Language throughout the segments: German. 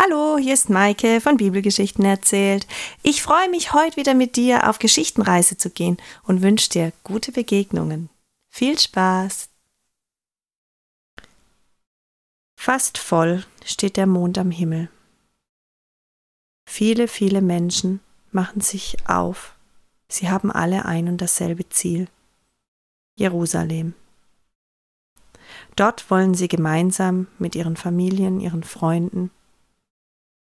Hallo, hier ist Maike von Bibelgeschichten erzählt. Ich freue mich, heute wieder mit dir auf Geschichtenreise zu gehen und wünsche dir gute Begegnungen. Viel Spaß! Fast voll steht der Mond am Himmel. Viele, viele Menschen machen sich auf. Sie haben alle ein und dasselbe Ziel. Jerusalem. Dort wollen sie gemeinsam mit ihren Familien, ihren Freunden,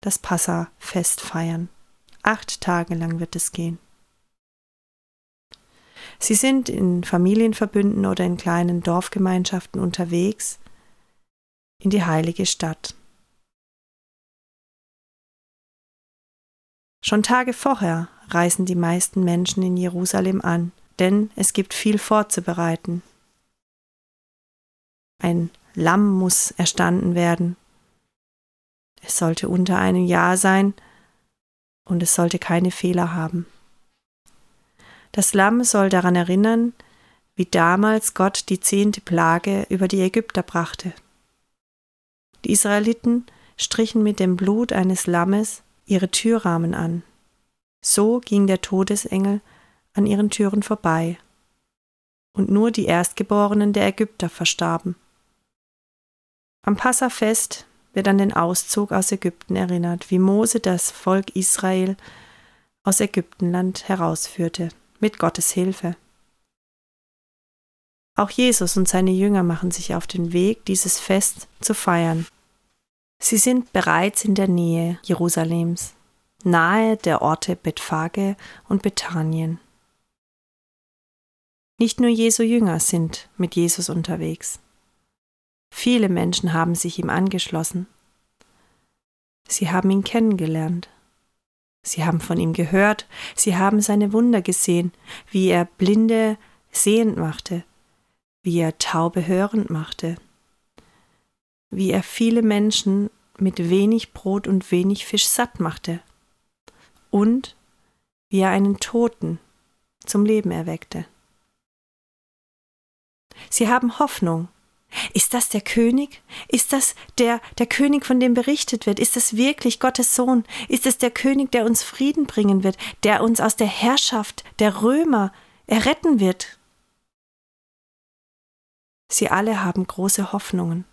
das Passafest feiern. Acht Tage lang wird es gehen. Sie sind in Familienverbünden oder in kleinen Dorfgemeinschaften unterwegs in die heilige Stadt. Schon Tage vorher reisen die meisten Menschen in Jerusalem an, denn es gibt viel vorzubereiten. Ein Lamm muss erstanden werden, es sollte unter einem Jahr sein und es sollte keine Fehler haben. Das Lamm soll daran erinnern, wie damals Gott die zehnte Plage über die Ägypter brachte. Die Israeliten strichen mit dem Blut eines Lammes ihre Türrahmen an. So ging der Todesengel an ihren Türen vorbei. Und nur die Erstgeborenen der Ägypter verstarben. Am Passafest wird an den Auszug aus Ägypten erinnert, wie Mose das Volk Israel aus Ägyptenland herausführte, mit Gottes Hilfe. Auch Jesus und seine Jünger machen sich auf den Weg, dieses Fest zu feiern. Sie sind bereits in der Nähe Jerusalems, nahe der Orte Bethphage und Bethanien. Nicht nur Jesu Jünger sind mit Jesus unterwegs. Viele Menschen haben sich ihm angeschlossen. Sie haben ihn kennengelernt. Sie haben von ihm gehört, sie haben seine Wunder gesehen, wie er Blinde sehend machte, wie er Taube hörend machte, wie er viele Menschen mit wenig Brot und wenig Fisch satt machte und wie er einen Toten zum Leben erweckte. Sie haben Hoffnung, ist das der König? Ist das der, der König, von dem berichtet wird? Ist das wirklich Gottes Sohn? Ist es der König, der uns Frieden bringen wird, der uns aus der Herrschaft der Römer erretten wird? Sie alle haben große Hoffnungen.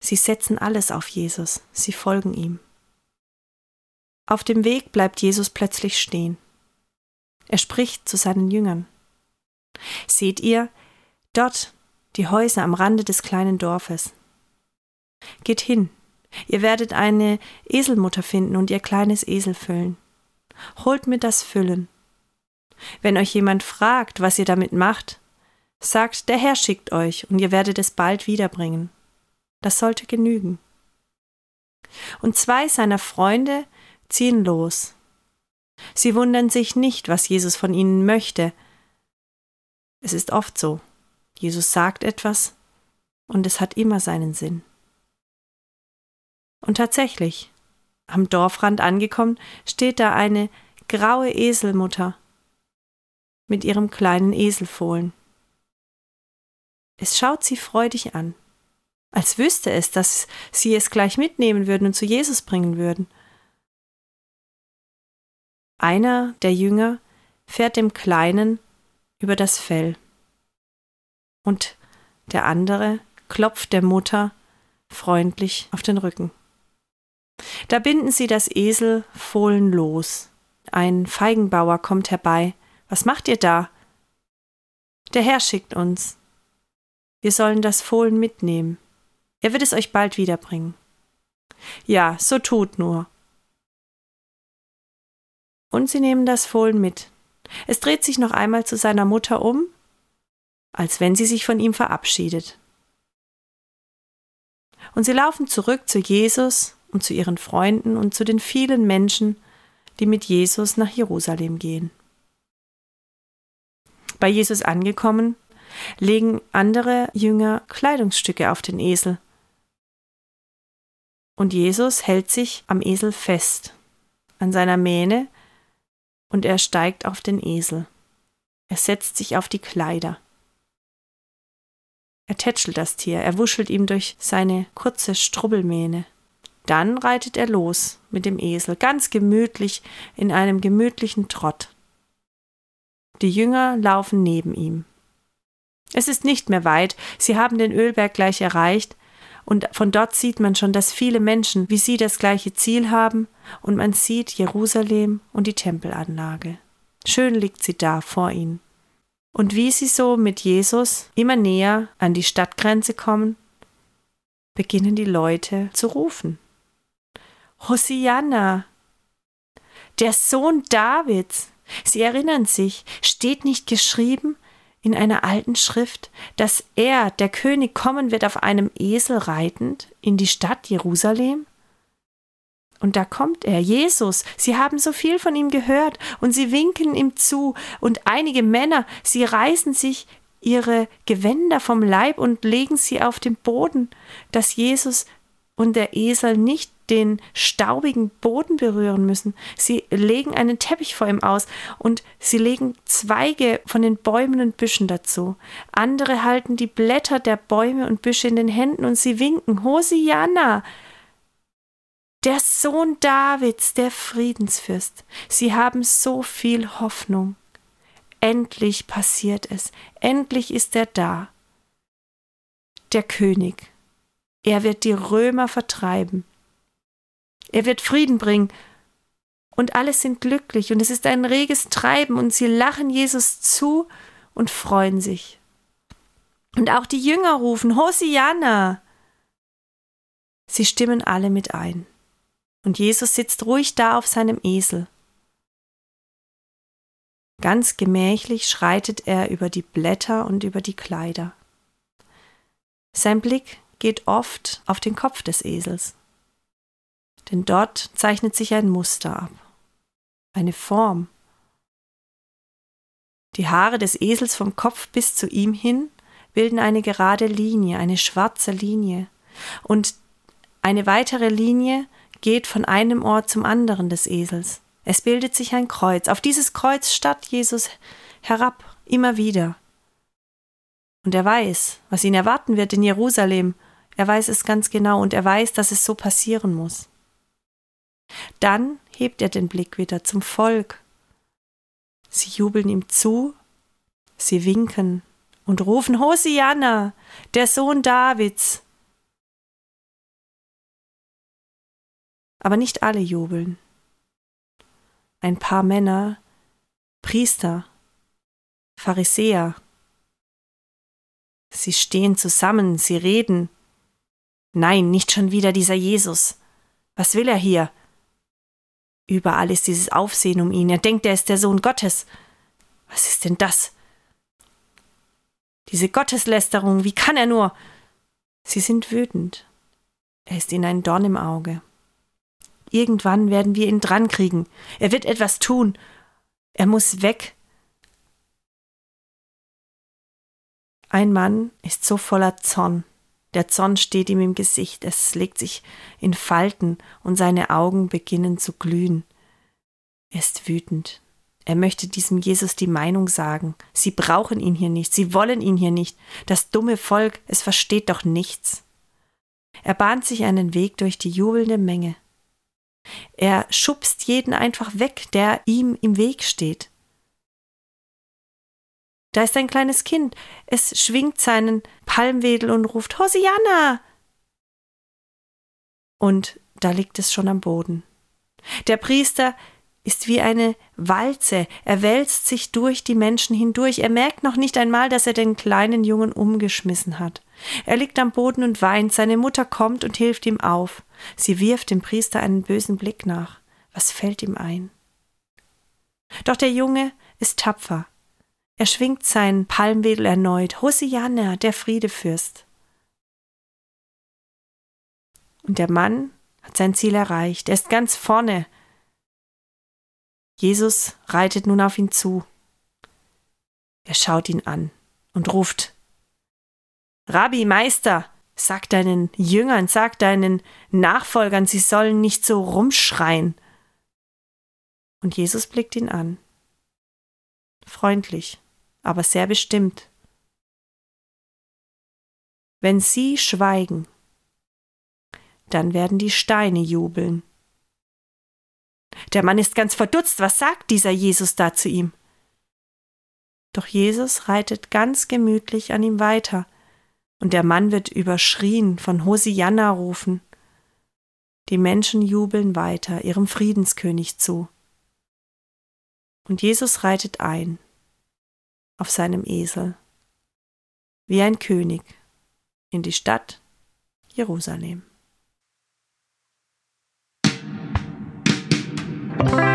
Sie setzen alles auf Jesus, sie folgen ihm. Auf dem Weg bleibt Jesus plötzlich stehen. Er spricht zu seinen Jüngern. Seht ihr, dort die Häuser am Rande des kleinen Dorfes. Geht hin, ihr werdet eine Eselmutter finden und ihr kleines Esel füllen. Holt mir das Füllen. Wenn euch jemand fragt, was ihr damit macht, sagt, der Herr schickt euch und ihr werdet es bald wiederbringen. Das sollte genügen. Und zwei seiner Freunde ziehen los. Sie wundern sich nicht, was Jesus von ihnen möchte. Es ist oft so. Jesus sagt etwas und es hat immer seinen Sinn. Und tatsächlich, am Dorfrand angekommen, steht da eine graue Eselmutter mit ihrem kleinen Eselfohlen. Es schaut sie freudig an, als wüsste es, dass sie es gleich mitnehmen würden und zu Jesus bringen würden. Einer der Jünger fährt dem Kleinen über das Fell und der andere klopft der Mutter freundlich auf den Rücken. Da binden sie das Eselfohlen los. Ein Feigenbauer kommt herbei. Was macht ihr da? Der Herr schickt uns. Wir sollen das Fohlen mitnehmen. Er wird es euch bald wiederbringen. Ja, so tut nur. Und sie nehmen das Fohlen mit. Es dreht sich noch einmal zu seiner Mutter um als wenn sie sich von ihm verabschiedet. Und sie laufen zurück zu Jesus und zu ihren Freunden und zu den vielen Menschen, die mit Jesus nach Jerusalem gehen. Bei Jesus angekommen, legen andere Jünger Kleidungsstücke auf den Esel. Und Jesus hält sich am Esel fest, an seiner Mähne, und er steigt auf den Esel. Er setzt sich auf die Kleider. Er tätschelt das Tier, er wuschelt ihm durch seine kurze Strubbelmähne. Dann reitet er los mit dem Esel, ganz gemütlich in einem gemütlichen Trott. Die Jünger laufen neben ihm. Es ist nicht mehr weit, sie haben den Ölberg gleich erreicht, und von dort sieht man schon, dass viele Menschen wie sie das gleiche Ziel haben, und man sieht Jerusalem und die Tempelanlage. Schön liegt sie da vor ihnen. Und wie sie so mit Jesus immer näher an die Stadtgrenze kommen, beginnen die Leute zu rufen. Hosianna, der Sohn Davids. Sie erinnern sich, steht nicht geschrieben in einer alten Schrift, dass er, der König, kommen wird auf einem Esel reitend in die Stadt Jerusalem? Und da kommt er, Jesus. Sie haben so viel von ihm gehört und sie winken ihm zu. Und einige Männer, sie reißen sich ihre Gewänder vom Leib und legen sie auf den Boden, dass Jesus und der Esel nicht den staubigen Boden berühren müssen. Sie legen einen Teppich vor ihm aus und sie legen Zweige von den Bäumen und Büschen dazu. Andere halten die Blätter der Bäume und Büsche in den Händen und sie winken Hosianna, der Sohn Davids, der Friedensfürst. Sie haben so viel Hoffnung. Endlich passiert es. Endlich ist er da. Der König. Er wird die Römer vertreiben. Er wird Frieden bringen. Und alle sind glücklich und es ist ein reges Treiben und sie lachen Jesus zu und freuen sich. Und auch die Jünger rufen Hosianna. Sie stimmen alle mit ein und Jesus sitzt ruhig da auf seinem Esel. Ganz gemächlich schreitet er über die Blätter und über die Kleider. Sein Blick geht oft auf den Kopf des Esels, denn dort zeichnet sich ein Muster ab, eine Form. Die Haare des Esels vom Kopf bis zu ihm hin bilden eine gerade Linie, eine schwarze Linie, und eine weitere Linie geht von einem Ort zum anderen des Esels. Es bildet sich ein Kreuz. Auf dieses Kreuz starrt Jesus herab, immer wieder. Und er weiß, was ihn erwarten wird in Jerusalem. Er weiß es ganz genau und er weiß, dass es so passieren muss. Dann hebt er den Blick wieder zum Volk. Sie jubeln ihm zu, sie winken und rufen Hosianna, der Sohn Davids, aber nicht alle jubeln. Ein paar Männer, Priester, Pharisäer, sie stehen zusammen, sie reden. Nein, nicht schon wieder dieser Jesus. Was will er hier? Überall ist dieses Aufsehen um ihn. Er denkt, er ist der Sohn Gottes. Was ist denn das? Diese Gotteslästerung, wie kann er nur? Sie sind wütend. Er ist ihnen ein Dorn im Auge. Irgendwann werden wir ihn drankriegen. Er wird etwas tun. Er muss weg. Ein Mann ist so voller Zorn. Der Zorn steht ihm im Gesicht, es legt sich in Falten und seine Augen beginnen zu glühen. Er ist wütend. Er möchte diesem Jesus die Meinung sagen. Sie brauchen ihn hier nicht, sie wollen ihn hier nicht. Das dumme Volk, es versteht doch nichts. Er bahnt sich einen Weg durch die jubelnde Menge. Er schubst jeden einfach weg, der ihm im Weg steht. Da ist ein kleines Kind. Es schwingt seinen Palmwedel und ruft Hosianna. Und da liegt es schon am Boden. Der Priester ist wie eine Walze. Er wälzt sich durch die Menschen hindurch. Er merkt noch nicht einmal, dass er den kleinen Jungen umgeschmissen hat. Er liegt am Boden und weint. Seine Mutter kommt und hilft ihm auf. Sie wirft dem Priester einen bösen Blick nach. Was fällt ihm ein? Doch der Junge ist tapfer. Er schwingt seinen Palmwedel erneut. Hosianna, der Friedefürst. Und der Mann hat sein Ziel erreicht. Er ist ganz vorne. Jesus reitet nun auf ihn zu. Er schaut ihn an und ruft Rabbi, Meister, sag deinen Jüngern, sag deinen Nachfolgern, sie sollen nicht so rumschreien. Und Jesus blickt ihn an. Freundlich, aber sehr bestimmt. Wenn sie schweigen, dann werden die Steine jubeln. Der Mann ist ganz verdutzt, was sagt dieser Jesus da zu ihm? Doch Jesus reitet ganz gemütlich an ihm weiter, und der Mann wird überschrien von Hosianna rufen. Die Menschen jubeln weiter ihrem Friedenskönig zu. Und Jesus reitet ein auf seinem Esel, wie ein König, in die Stadt Jerusalem. Bye.